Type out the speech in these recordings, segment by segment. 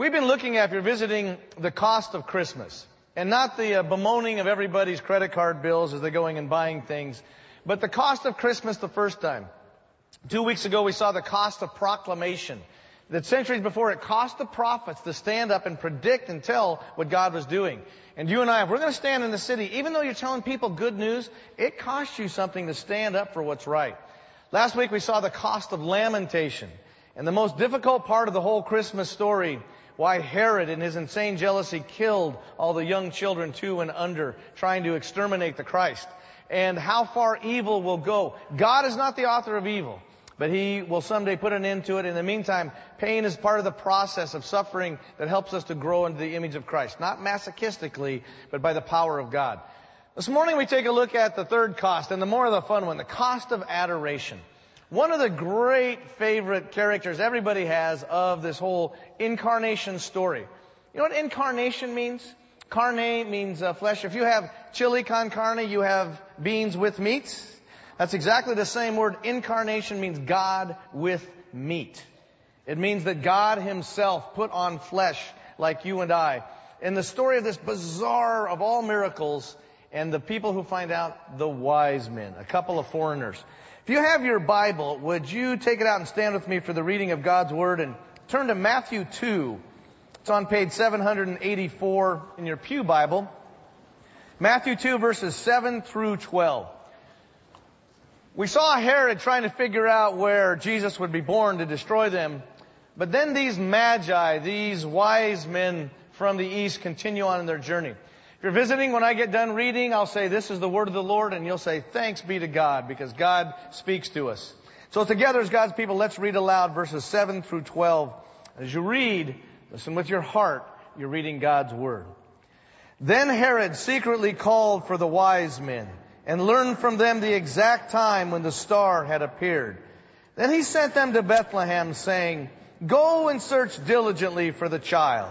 We've been looking at, if you're visiting, the cost of Christmas. And not the uh, bemoaning of everybody's credit card bills as they're going and buying things, but the cost of Christmas the first time. Two weeks ago we saw the cost of proclamation. That centuries before it cost the prophets to stand up and predict and tell what God was doing. And you and I, if we're going to stand in the city, even though you're telling people good news, it costs you something to stand up for what's right. Last week we saw the cost of lamentation. And the most difficult part of the whole Christmas story, why Herod in his insane jealousy killed all the young children two and under, trying to exterminate the Christ. And how far evil will go. God is not the author of evil but He will someday put an end to it. In the meantime, pain is part of the process of suffering that helps us to grow into the image of Christ. Not masochistically, but by the power of God. This morning we take a look at the third cost, and the more of the fun one, the cost of adoration. One of the great favorite characters everybody has of this whole incarnation story. You know what incarnation means? Carne means uh, flesh. If you have chili con carne, you have beans with meats. That's exactly the same word. Incarnation means God with meat. It means that God himself put on flesh like you and I. In the story of this bizarre of all miracles and the people who find out, the wise men, a couple of foreigners. If you have your Bible, would you take it out and stand with me for the reading of God's Word and turn to Matthew 2. It's on page 784 in your Pew Bible. Matthew 2 verses 7 through 12. We saw Herod trying to figure out where Jesus would be born to destroy them. But then these magi, these wise men from the east continue on in their journey. If you're visiting, when I get done reading, I'll say, this is the word of the Lord, and you'll say, thanks be to God, because God speaks to us. So together as God's people, let's read aloud verses 7 through 12. As you read, listen with your heart, you're reading God's word. Then Herod secretly called for the wise men and learned from them the exact time when the star had appeared. Then he sent them to Bethlehem saying, Go and search diligently for the child.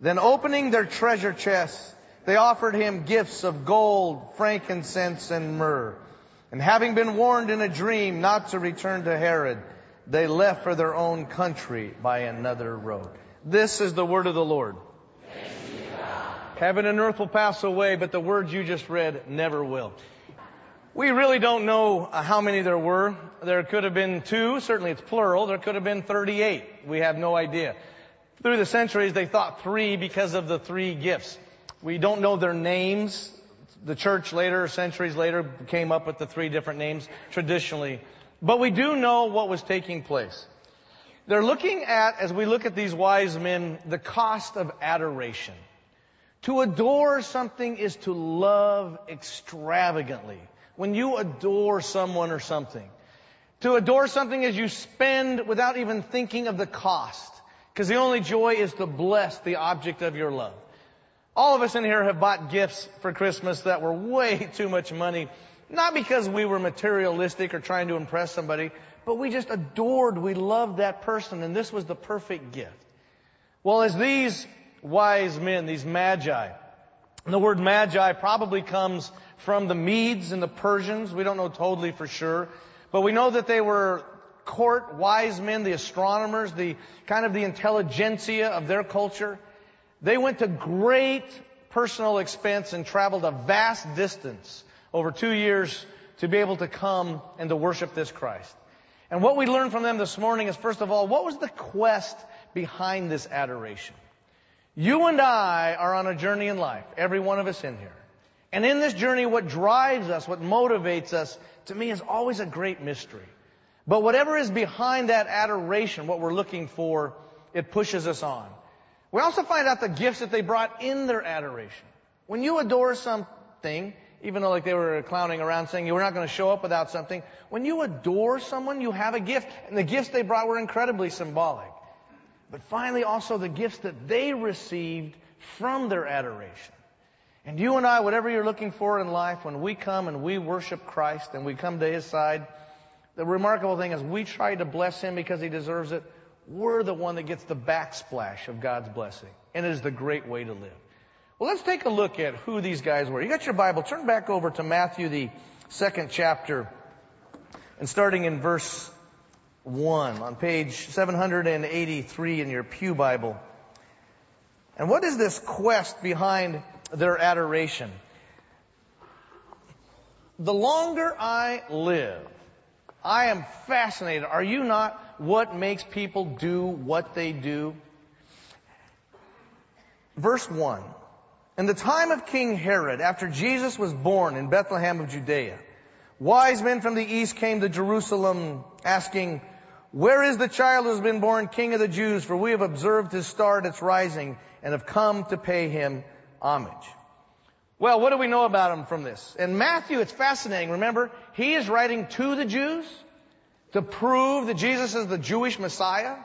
Then opening their treasure chests, they offered him gifts of gold, frankincense, and myrrh. And having been warned in a dream not to return to Herod, they left for their own country by another road. This is the word of the Lord. Heaven and earth will pass away, but the words you just read never will. We really don't know uh, how many there were. There could have been two, certainly it's plural. There could have been 38. We have no idea. Through the centuries, they thought three because of the three gifts. We don't know their names. The church later, centuries later, came up with the three different names traditionally. But we do know what was taking place. They're looking at, as we look at these wise men, the cost of adoration. To adore something is to love extravagantly when you adore someone or something. To adore something is you spend without even thinking of the cost. Because the only joy is to bless the object of your love. All of us in here have bought gifts for Christmas that were way too much money. Not because we were materialistic or trying to impress somebody, but we just adored, we loved that person, and this was the perfect gift. Well, as these wise men, these magi, the word magi probably comes from the Medes and the Persians. We don't know totally for sure. But we know that they were court wise men, the astronomers, the kind of the intelligentsia of their culture. They went to great personal expense and traveled a vast distance over two years to be able to come and to worship this Christ. And what we learned from them this morning is first of all, what was the quest behind this adoration? You and I are on a journey in life, every one of us in here. And in this journey, what drives us, what motivates us, to me is always a great mystery. But whatever is behind that adoration, what we're looking for, it pushes us on. We also find out the gifts that they brought in their adoration. When you adore something, even though like they were clowning around saying you were not going to show up without something, when you adore someone, you have a gift. And the gifts they brought were incredibly symbolic. But finally also the gifts that they received from their adoration. And you and I, whatever you're looking for in life, when we come and we worship Christ and we come to His side, the remarkable thing is we try to bless Him because He deserves it. We're the one that gets the backsplash of God's blessing. And it is the great way to live. Well, let's take a look at who these guys were. You got your Bible. Turn back over to Matthew, the second chapter, and starting in verse 1 on page 783 in your Pew Bible. And what is this quest behind their adoration? The longer I live, I am fascinated. Are you not? What makes people do what they do? Verse 1. In the time of King Herod, after Jesus was born in Bethlehem of Judea, wise men from the east came to Jerusalem asking, where is the child who has been born king of the Jews? For we have observed his star at its rising and have come to pay him homage. Well, what do we know about him from this? In Matthew, it's fascinating. Remember, he is writing to the Jews to prove that Jesus is the Jewish Messiah.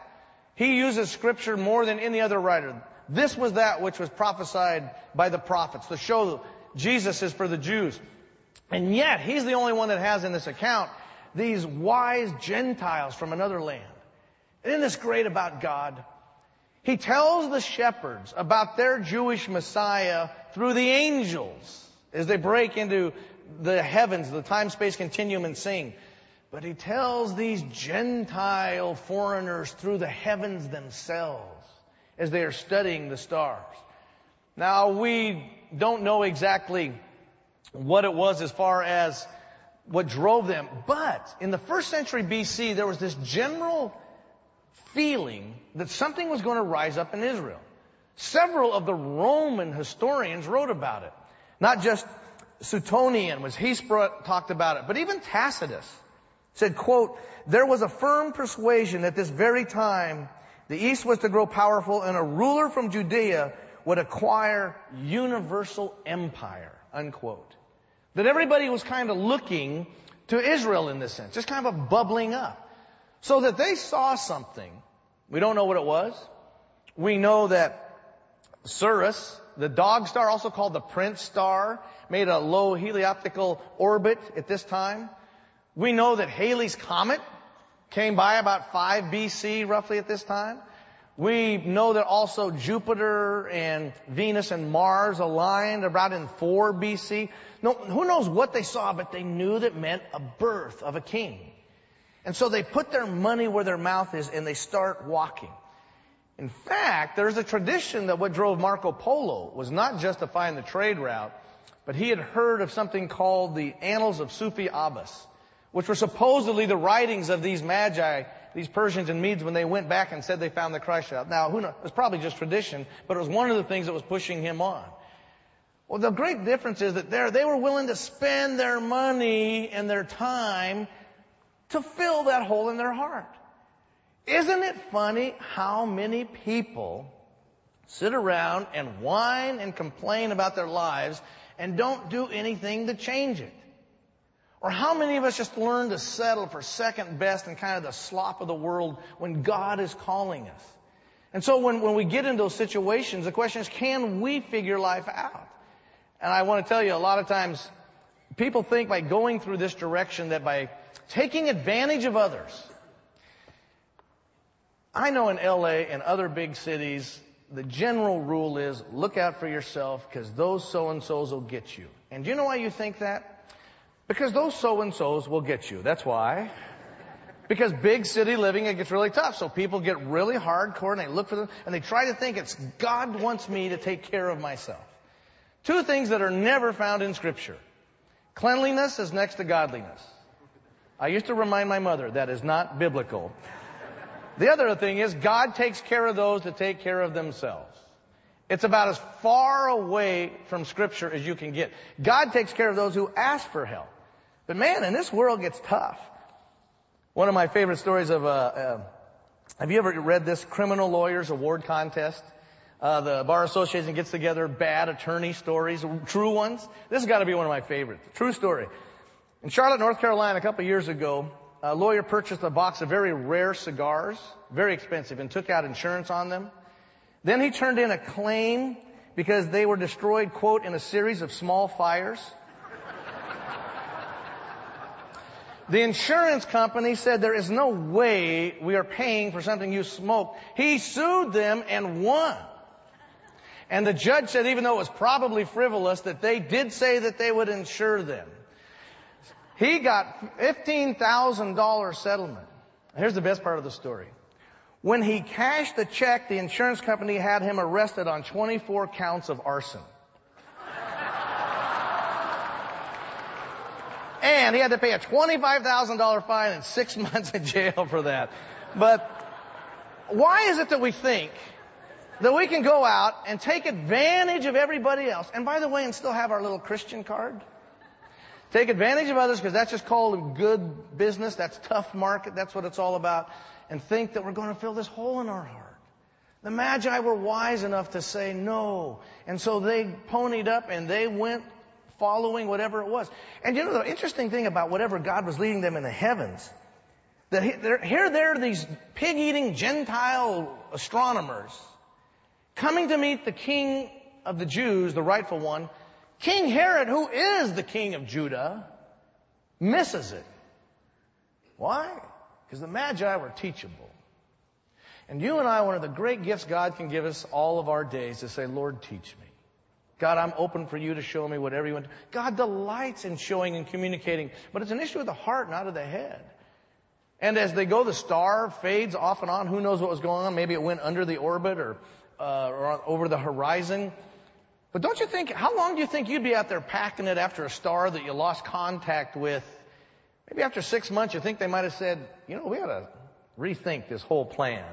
He uses scripture more than any other writer. This was that which was prophesied by the prophets to show Jesus is for the Jews. And yet, he's the only one that has in this account these wise Gentiles from another land. Isn't this great about God? He tells the shepherds about their Jewish Messiah through the angels as they break into the heavens, the time-space continuum and sing. But he tells these Gentile foreigners through the heavens themselves as they are studying the stars. Now, we don't know exactly what it was as far as what drove them, but in the first century BC, there was this general feeling that something was going to rise up in Israel. Several of the Roman historians wrote about it. Not just Suetonius was he talked about it, but even Tacitus said, quote, there was a firm persuasion at this very time the East was to grow powerful and a ruler from Judea would acquire universal empire, unquote. That everybody was kind of looking to Israel in this sense, just kind of bubbling up. So that they saw something. We don't know what it was. We know that Sirius, the dog star, also called the prince star, made a low helioptical orbit at this time. We know that Halley's comet came by about 5 BC roughly at this time. We know that also Jupiter and Venus and Mars aligned about in 4 BC. No, who knows what they saw, but they knew that meant a birth of a king. And so they put their money where their mouth is and they start walking. In fact, there's a tradition that what drove Marco Polo was not just to find the trade route, but he had heard of something called the Annals of Sufi Abbas which were supposedly the writings of these magi, these Persians and Medes when they went back and said they found the Christ child. Now, who knows? It was probably just tradition, but it was one of the things that was pushing him on. Well, the great difference is that there, they were willing to spend their money and their time to fill that hole in their heart. Isn't it funny how many people sit around and whine and complain about their lives and don't do anything to change it? Or how many of us just learn to settle for second best and kind of the slop of the world when God is calling us? And so when, when we get into those situations, the question is, can we figure life out? And I want to tell you, a lot of times, people think by going through this direction that by taking advantage of others, I know in LA and other big cities, the general rule is look out for yourself because those so and so's will get you. And do you know why you think that? Because those so-and-sos will get you. That's why. Because big city living, it gets really tough. So people get really hardcore and they look for them and they try to think it's God wants me to take care of myself. Two things that are never found in scripture. Cleanliness is next to godliness. I used to remind my mother that is not biblical. The other thing is God takes care of those that take care of themselves. It's about as far away from scripture as you can get. God takes care of those who ask for help. But man, in this world gets tough. One of my favorite stories of, uh, uh, have you ever read this criminal lawyers award contest? Uh, the bar association gets together bad attorney stories, true ones. This has got to be one of my favorites. True story. In Charlotte, North Carolina, a couple years ago, a lawyer purchased a box of very rare cigars, very expensive, and took out insurance on them. Then he turned in a claim because they were destroyed, quote, in a series of small fires. The insurance company said there is no way we are paying for something you smoked. He sued them and won. And the judge said even though it was probably frivolous that they did say that they would insure them. He got $15,000 settlement. Here's the best part of the story. When he cashed the check, the insurance company had him arrested on 24 counts of arson. and he had to pay a $25,000 fine and six months in jail for that. But why is it that we think that we can go out and take advantage of everybody else? And by the way, and still have our little Christian card? Take advantage of others because that's just called good business. That's tough market. That's what it's all about. And think that we're going to fill this hole in our heart. The Magi were wise enough to say no. And so they ponied up and they went following whatever it was. And you know the interesting thing about whatever God was leading them in the heavens, that here there are these pig-eating Gentile astronomers coming to meet the king of the Jews, the rightful one, King Herod, who is the king of Judah, misses it. Why? Because the Magi were teachable. And you and I, one of the great gifts God can give us all of our days to say, Lord, teach me. God, I'm open for you to show me whatever you want. God delights in showing and communicating, but it's an issue of the heart, not of the head. And as they go, the star fades off and on. Who knows what was going on? Maybe it went under the orbit or, uh, or over the horizon. But don't you think, how long do you think you'd be out there packing it after a star that you lost contact with? Maybe after six months you think they might have said, you know, we ought to rethink this whole plan.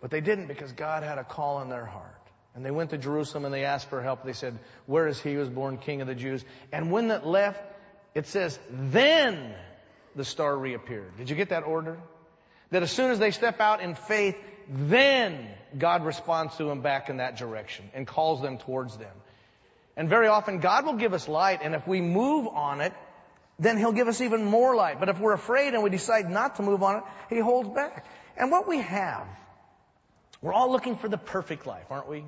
But they didn't because God had a call in their heart. And they went to Jerusalem and they asked for help. They said, where is he who was born king of the Jews? And when that left, it says, then the star reappeared. Did you get that order? That as soon as they step out in faith, then God responds to them back in that direction and calls them towards them. And very often God will give us light and if we move on it, then He'll give us even more light. But if we're afraid and we decide not to move on it, He holds back. And what we have, we're all looking for the perfect life, aren't we?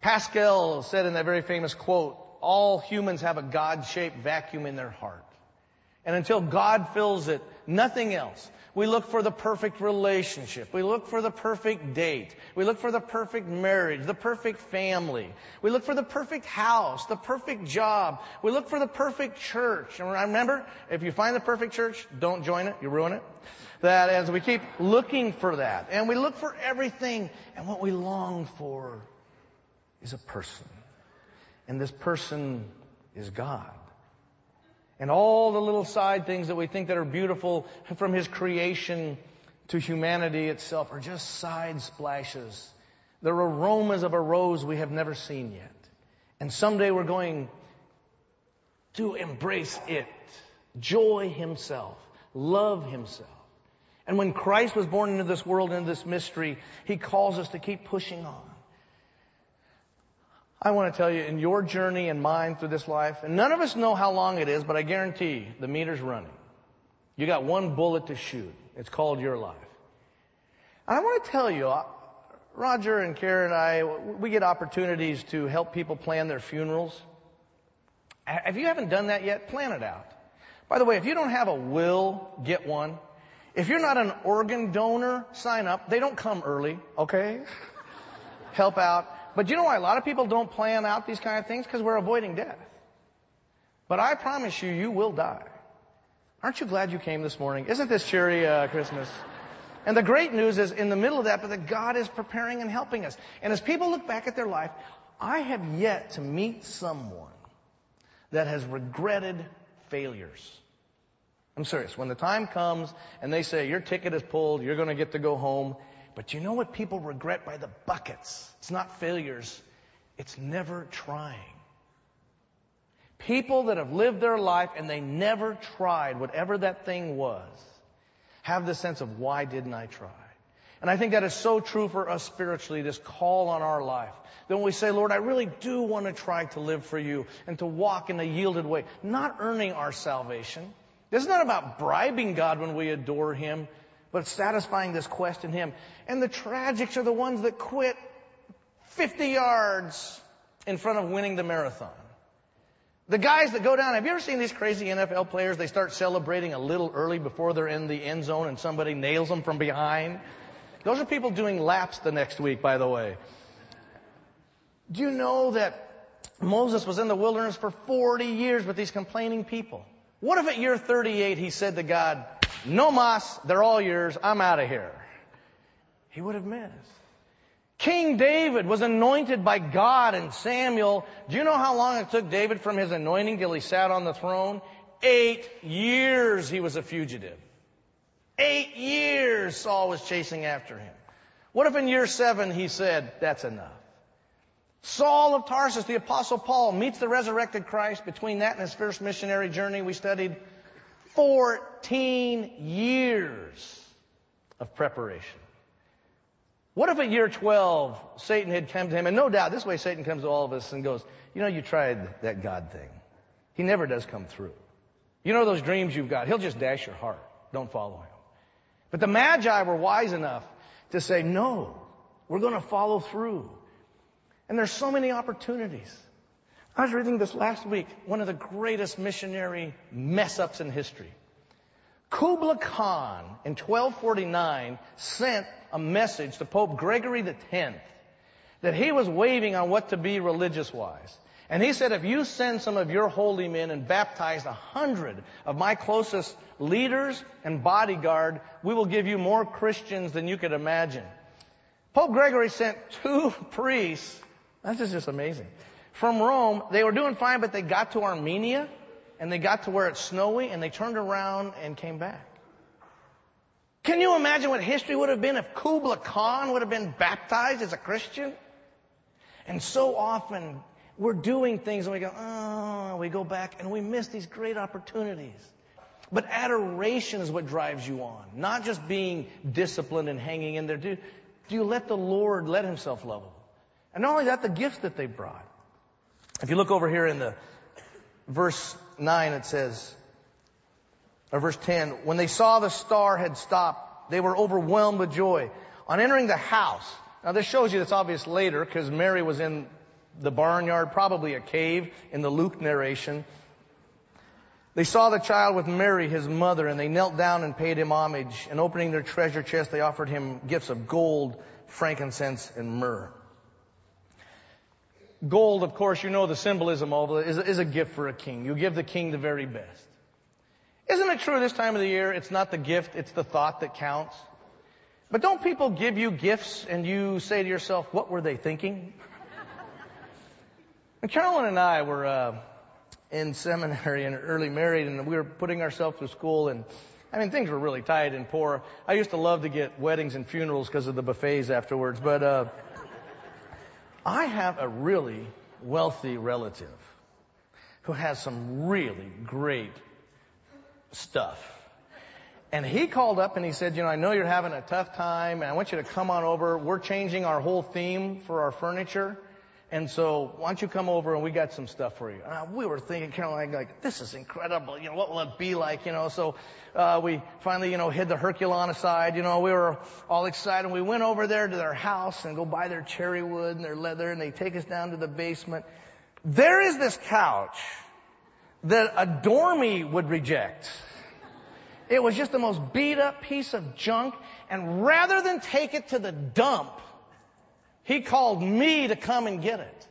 Pascal said in that very famous quote, all humans have a God-shaped vacuum in their heart. And until God fills it, nothing else. We look for the perfect relationship. We look for the perfect date. We look for the perfect marriage, the perfect family. We look for the perfect house, the perfect job. We look for the perfect church. And remember, if you find the perfect church, don't join it. You ruin it. That as we keep looking for that. And we look for everything. And what we long for is a person. And this person is God. And all the little side things that we think that are beautiful from His creation to humanity itself are just side splashes. They're aromas of a rose we have never seen yet. And someday we're going to embrace it. Joy Himself. Love Himself. And when Christ was born into this world, into this mystery, He calls us to keep pushing on. I want to tell you, in your journey and mine through this life, and none of us know how long it is, but I guarantee the meter's running. You got one bullet to shoot. It's called your life. And I want to tell you, uh, Roger and Karen and I, we get opportunities to help people plan their funerals. If you haven't done that yet, plan it out. By the way, if you don't have a will, get one. If you're not an organ donor, sign up. They don't come early, okay? Help out. But you know why a lot of people don't plan out these kind of things? Because we're avoiding death. But I promise you, you will die. Aren't you glad you came this morning? Isn't this cheery uh, Christmas? And the great news is in the middle of that, but that God is preparing and helping us. And as people look back at their life, I have yet to meet someone that has regretted failures. I'm serious. When the time comes and they say your ticket is pulled, you're going to get to go home, but you know what people regret by the buckets? It's not failures. It's never trying. People that have lived their life and they never tried whatever that thing was have the sense of why didn't I try? And I think that is so true for us spiritually, this call on our life. That when we say, Lord, I really do want to try to live for you and to walk in a yielded way, not earning our salvation. This is not about bribing God when we adore Him but satisfying this quest in Him. And the tragics are the ones that quit 50 yards in front of winning the marathon. The guys that go down, have you ever seen these crazy NFL players? They start celebrating a little early before they're in the end zone and somebody nails them from behind. Those are people doing laps the next week, by the way. Do you know that Moses was in the wilderness for 40 years with these complaining people? What if at year 38 he said to God, no mas, they're all yours, I'm out of here. He would have missed. King David was anointed by God and Samuel. Do you know how long it took David from his anointing till he sat on the throne? Eight years he was a fugitive. Eight years Saul was chasing after him. What if in year seven he said, that's enough? Saul of Tarsus, the apostle Paul, meets the resurrected Christ. Between that and his first missionary journey, we studied 14 years of preparation. What if at year 12, Satan had come to him, and no doubt, this way Satan comes to all of us and goes, you know, you tried that God thing. He never does come through. You know those dreams you've got, he'll just dash your heart. Don't follow him. But the Magi were wise enough to say, no, we're going to follow through. And there's so many opportunities. I was reading this last week, one of the greatest missionary mess ups in history. Kubla Khan in 1249 sent a message to Pope Gregory X that he was waving on what to be religious wise. And he said, if you send some of your holy men and baptize a hundred of my closest leaders and bodyguard, we will give you more Christians than you could imagine. Pope Gregory sent two priests. This is just amazing. From Rome, they were doing fine, but they got to Armenia and they got to where it's snowy and they turned around and came back. Can you imagine what history would have been if Kubla Khan would have been baptized as a Christian? And so often we're doing things and we go, oh, we go back and we miss these great opportunities. But adoration is what drives you on, not just being disciplined and hanging in there. Do, do you let the Lord let himself love them? And not only that, the gifts that they brought. If you look over here in the verse 9, it says, or verse 10, when they saw the star had stopped, they were overwhelmed with joy. On entering the house, now this shows you that's obvious later because Mary was in the barnyard, probably a cave in the Luke narration. They saw the child with Mary, his mother, and they knelt down and paid him homage. And opening their treasure chest, they offered him gifts of gold, frankincense, and myrrh. Gold, of course, you know the symbolism of it, is, is a gift for a king. You give the king the very best. Isn't it true this time of the year, it's not the gift, it's the thought that counts? But don't people give you gifts and you say to yourself, what were they thinking? and Carolyn and I were uh, in seminary and early married and we were putting ourselves through school and I mean, things were really tight and poor. I used to love to get weddings and funerals because of the buffets afterwards, but, uh, I have a really wealthy relative who has some really great stuff. And he called up and he said, you know, I know you're having a tough time and I want you to come on over. We're changing our whole theme for our furniture. And so why don't you come over and we got some stuff for you. Uh, we were thinking, kind Caroline, like, this is incredible. You know, what will it be like? You know, so, uh, we finally, you know, hid the Herculon aside. You know, we were all excited. We went over there to their house and go buy their cherry wood and their leather and they take us down to the basement. There is this couch that a dormie would reject. It was just the most beat up piece of junk. And rather than take it to the dump, he called me to come and get it.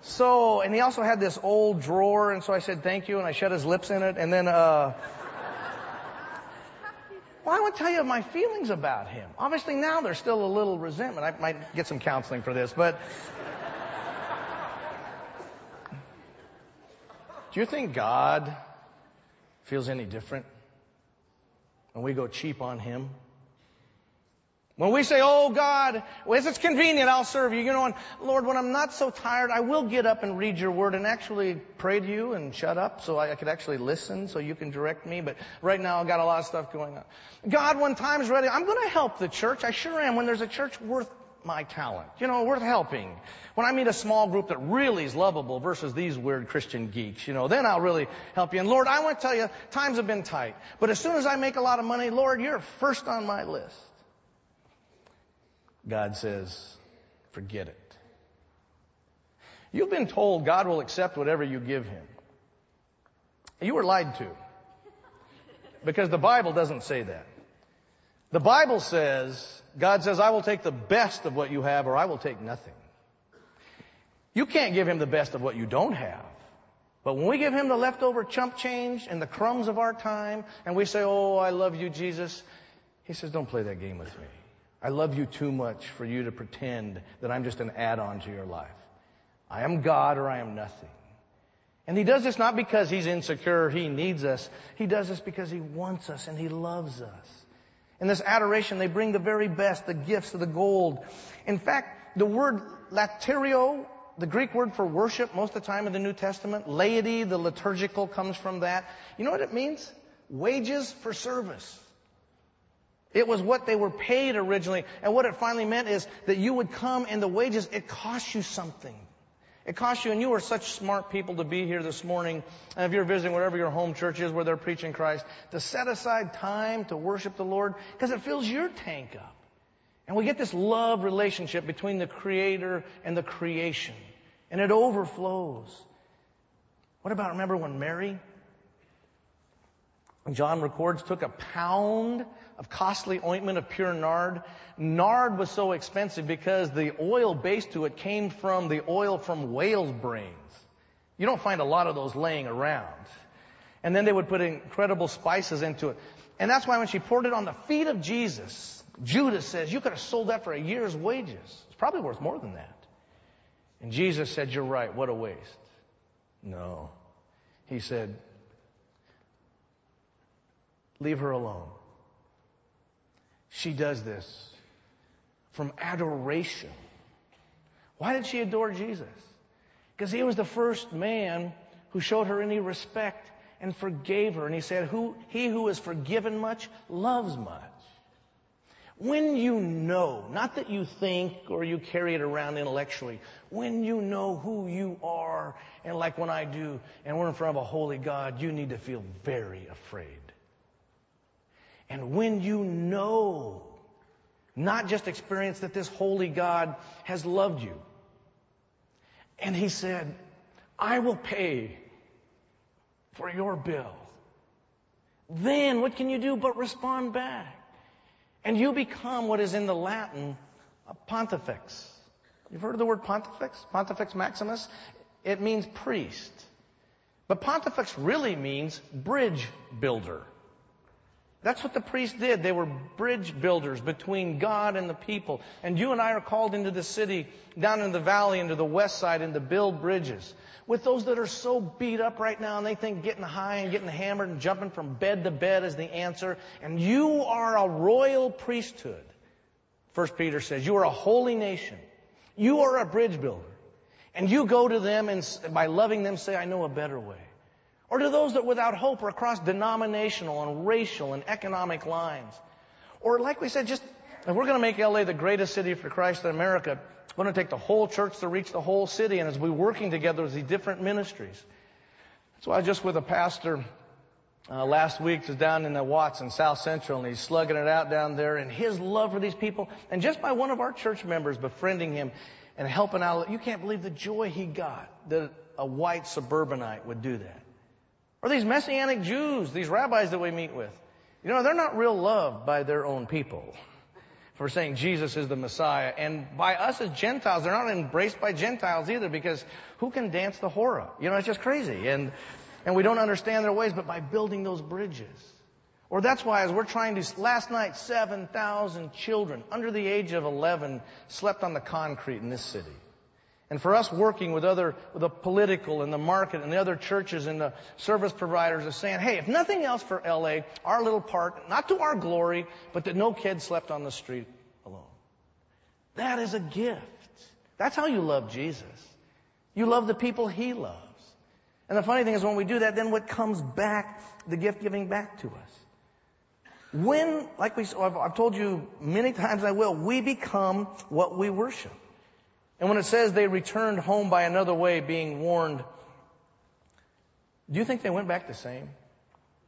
So, and he also had this old drawer, and so I said thank you, and I shut his lips in it, and then, uh, well, I want to tell you my feelings about him. Obviously now there's still a little resentment. I might get some counseling for this, but do you think God feels any different when we go cheap on him? When we say, oh God, if it's convenient, I'll serve you. You know, and Lord, when I'm not so tired, I will get up and read your word and actually pray to you and shut up so I, I could actually listen so you can direct me. But right now I've got a lot of stuff going on. God, when time's ready, I'm going to help the church. I sure am. When there's a church worth my talent, you know, worth helping. When I meet a small group that really is lovable versus these weird Christian geeks, you know, then I'll really help you. And Lord, I want to tell you, times have been tight. But as soon as I make a lot of money, Lord, you're first on my list. God says, forget it. You've been told God will accept whatever you give Him. You were lied to. Because the Bible doesn't say that. The Bible says, God says, I will take the best of what you have or I will take nothing. You can't give Him the best of what you don't have. But when we give Him the leftover chump change and the crumbs of our time and we say, Oh, I love you, Jesus, He says, don't play that game with me. I love you too much for you to pretend that I'm just an add-on to your life. I am God or I am nothing. And he does this not because he's insecure, he needs us. He does this because he wants us and he loves us. In this adoration, they bring the very best, the gifts of the gold. In fact, the word latreia, the Greek word for worship, most of the time in the New Testament, laity, the liturgical comes from that. You know what it means? Wages for service. It was what they were paid originally. And what it finally meant is that you would come and the wages, it cost you something. It costs you, and you are such smart people to be here this morning. And if you're visiting wherever your home church is where they're preaching Christ, to set aside time to worship the Lord because it fills your tank up. And we get this love relationship between the Creator and the creation. And it overflows. What about, remember when Mary, John records, took a pound of costly ointment of pure nard. Nard was so expensive because the oil base to it came from the oil from whale's brains. You don't find a lot of those laying around. And then they would put incredible spices into it. And that's why when she poured it on the feet of Jesus, Judas says, you could have sold that for a year's wages. It's probably worth more than that. And Jesus said, you're right. What a waste. No. He said, leave her alone. She does this from adoration. Why did she adore Jesus? Because he was the first man who showed her any respect and forgave her. And he said, who, he who is forgiven much loves much. When you know, not that you think or you carry it around intellectually, when you know who you are, and like when I do, and we're in front of a holy God, you need to feel very afraid. And when you know, not just experience that this holy God has loved you. And he said, I will pay for your bill. Then what can you do but respond back? And you become what is in the Latin a pontifex. You've heard of the word pontifex? Pontifex maximus? It means priest. But pontifex really means bridge builder. That's what the priests did. They were bridge builders between God and the people. And you and I are called into the city, down in the valley, into the west side, and to build bridges. With those that are so beat up right now and they think getting high and getting hammered and jumping from bed to bed is the answer. And you are a royal priesthood. First Peter says, you are a holy nation. You are a bridge builder. And you go to them and by loving them say, I know a better way. Or to those that without hope are across denominational and racial and economic lines. Or like we said, just, if we're going to make LA the greatest city for Christ in America, we're going to take the whole church to reach the whole city and as we're working together with these different ministries. That's why I was just with a pastor uh, last week was down in the Watts in South Central and he's slugging it out down there and his love for these people and just by one of our church members befriending him and helping out, you can't believe the joy he got that a white suburbanite would do that. Or these Messianic Jews, these rabbis that we meet with. You know, they're not real loved by their own people for saying Jesus is the Messiah. And by us as Gentiles, they're not embraced by Gentiles either because who can dance the hora? You know, it's just crazy. And, and we don't understand their ways, but by building those bridges. Or that's why as we're trying to, last night 7,000 children under the age of 11 slept on the concrete in this city. And for us working with other, with the political and the market and the other churches and the service providers is saying, hey, if nothing else for LA, our little part, not to our glory, but that no kid slept on the street alone. That is a gift. That's how you love Jesus. You love the people He loves. And the funny thing is when we do that, then what comes back, the gift giving back to us. When, like we, I've told you many times I will, we become what we worship. And when it says they returned home by another way, being warned, do you think they went back the same?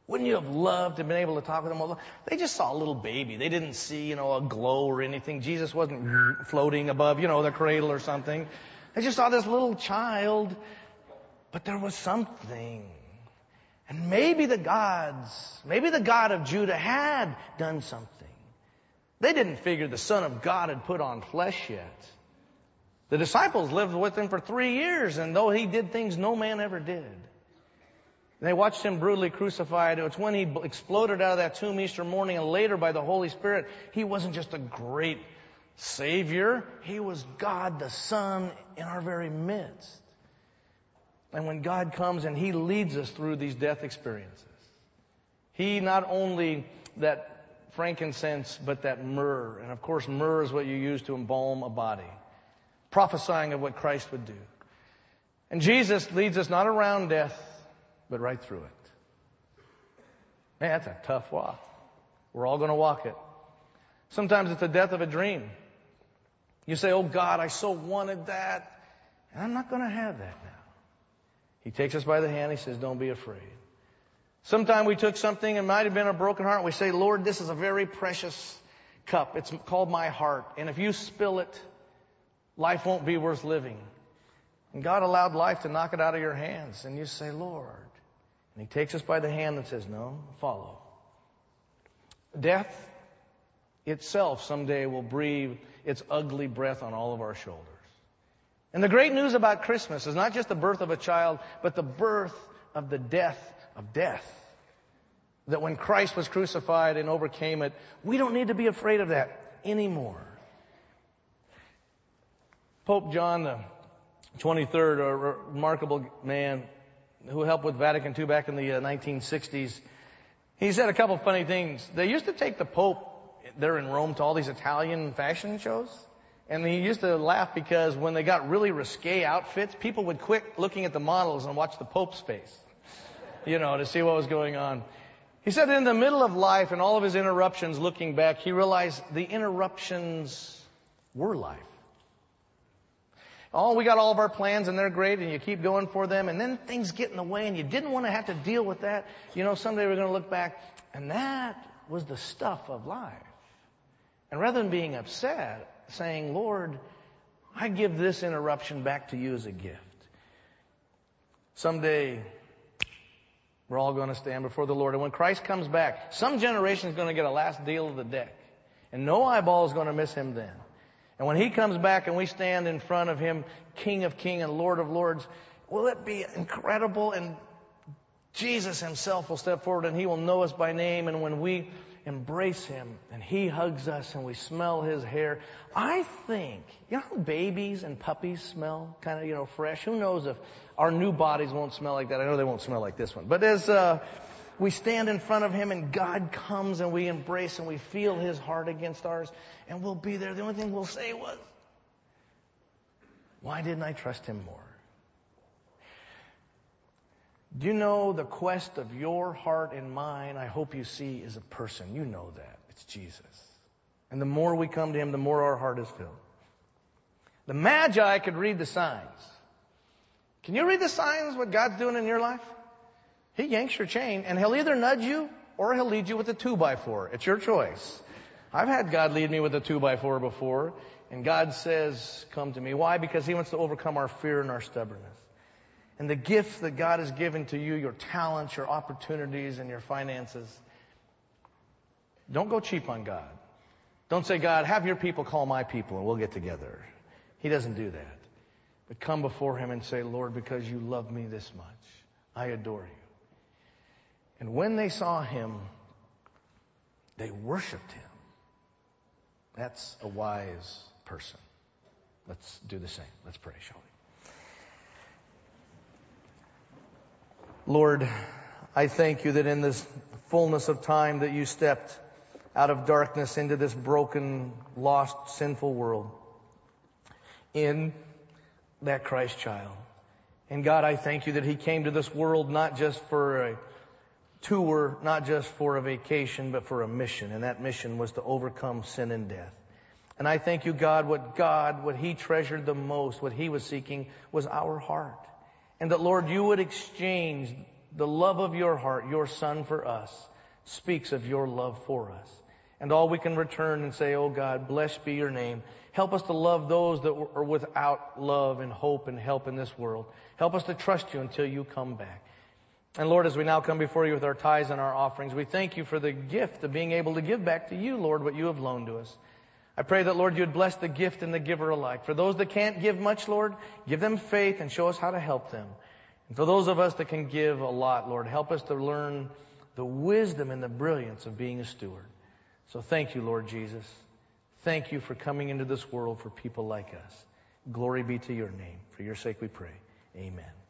Wouldn't you have loved to have been able to talk with them? They just saw a little baby. They didn't see, you know, a glow or anything. Jesus wasn't floating above, you know, the cradle or something. They just saw this little child, but there was something. And maybe the gods, maybe the God of Judah had done something. They didn't figure the Son of God had put on flesh yet. The disciples lived with him for three years, and though he did things no man ever did. They watched him brutally crucified. It's when he exploded out of that tomb Easter morning and later by the Holy Spirit, he wasn't just a great Savior. He was God the Son in our very midst. And when God comes and He leads us through these death experiences, He not only that frankincense, but that myrrh. And of course, myrrh is what you use to embalm a body, prophesying of what Christ would do. And Jesus leads us not around death, but right through it. Man, that's a tough walk. We're all going to walk it. Sometimes it's the death of a dream. You say, Oh God, I so wanted that. And I'm not going to have that now. He takes us by the hand. He says, Don't be afraid. Sometime we took something, it might have been a broken heart. We say, Lord, this is a very precious cup. It's called my heart. And if you spill it, life won't be worth living. And God allowed life to knock it out of your hands. And you say, Lord. And He takes us by the hand and says, No, follow. Death itself someday will breathe its ugly breath on all of our shoulders. And the great news about Christmas is not just the birth of a child, but the birth of the death of death. That when Christ was crucified and overcame it, we don't need to be afraid of that anymore. Pope John the 23rd, a remarkable man who helped with Vatican II back in the 1960s, uh, he said a couple of funny things. They used to take the Pope there in Rome to all these Italian fashion shows. And he used to laugh because when they got really risque outfits, people would quit looking at the models and watch the Pope's face, you know, to see what was going on. He said in the middle of life and all of his interruptions looking back, he realized the interruptions were life. Oh, we got all of our plans and they're great and you keep going for them and then things get in the way and you didn't want to have to deal with that. You know, someday we're going to look back and that was the stuff of life. And rather than being upset, saying, Lord, I give this interruption back to you as a gift. Someday, we're all going to stand before the Lord. And when Christ comes back, some generation is going to get a last deal of the deck. And no eyeball is going to miss him then. And when he comes back and we stand in front of him, King of Kings and Lord of Lords, will it be incredible? And Jesus himself will step forward and he will know us by name. And when we embrace him and he hugs us and we smell his hair. I think, you know how babies and puppies smell kind of, you know, fresh? Who knows if our new bodies won't smell like that? I know they won't smell like this one. But as, uh, we stand in front of him and God comes and we embrace and we feel his heart against ours and we'll be there. The only thing we'll say was, why didn't I trust him more? Do you know the quest of your heart and mine, I hope you see, is a person. You know that. It's Jesus. And the more we come to Him, the more our heart is filled. The Magi could read the signs. Can you read the signs, what God's doing in your life? He yanks your chain and He'll either nudge you or He'll lead you with a two by four. It's your choice. I've had God lead me with a two by four before and God says, come to me. Why? Because He wants to overcome our fear and our stubbornness and the gifts that God has given to you, your talents, your opportunities, and your finances. Don't go cheap on God. Don't say, God, have your people call my people and we'll get together. He doesn't do that. But come before Him and say, Lord, because you love me this much, I adore you. And when they saw Him, they worshiped Him. That's a wise person. Let's do the same. Let's pray, shall we? Lord, I thank you that in this fullness of time that you stepped out of darkness into this broken, lost, sinful world in that Christ child. And God, I thank you that he came to this world not just for a tour, not just for a vacation, but for a mission. And that mission was to overcome sin and death. And I thank you, God, what God, what he treasured the most, what he was seeking was our heart. And that, Lord, you would exchange the love of your heart, your son for us, speaks of your love for us. And all we can return and say, Oh God, blessed be your name. Help us to love those that are without love and hope and help in this world. Help us to trust you until you come back. And Lord, as we now come before you with our tithes and our offerings, we thank you for the gift of being able to give back to you, Lord, what you have loaned to us. I pray that, Lord, you would bless the gift and the giver alike. For those that can't give much, Lord, give them faith and show us how to help them. And for those of us that can give a lot, Lord, help us to learn the wisdom and the brilliance of being a steward. So thank you, Lord Jesus. Thank you for coming into this world for people like us. Glory be to your name. For your sake we pray. Amen.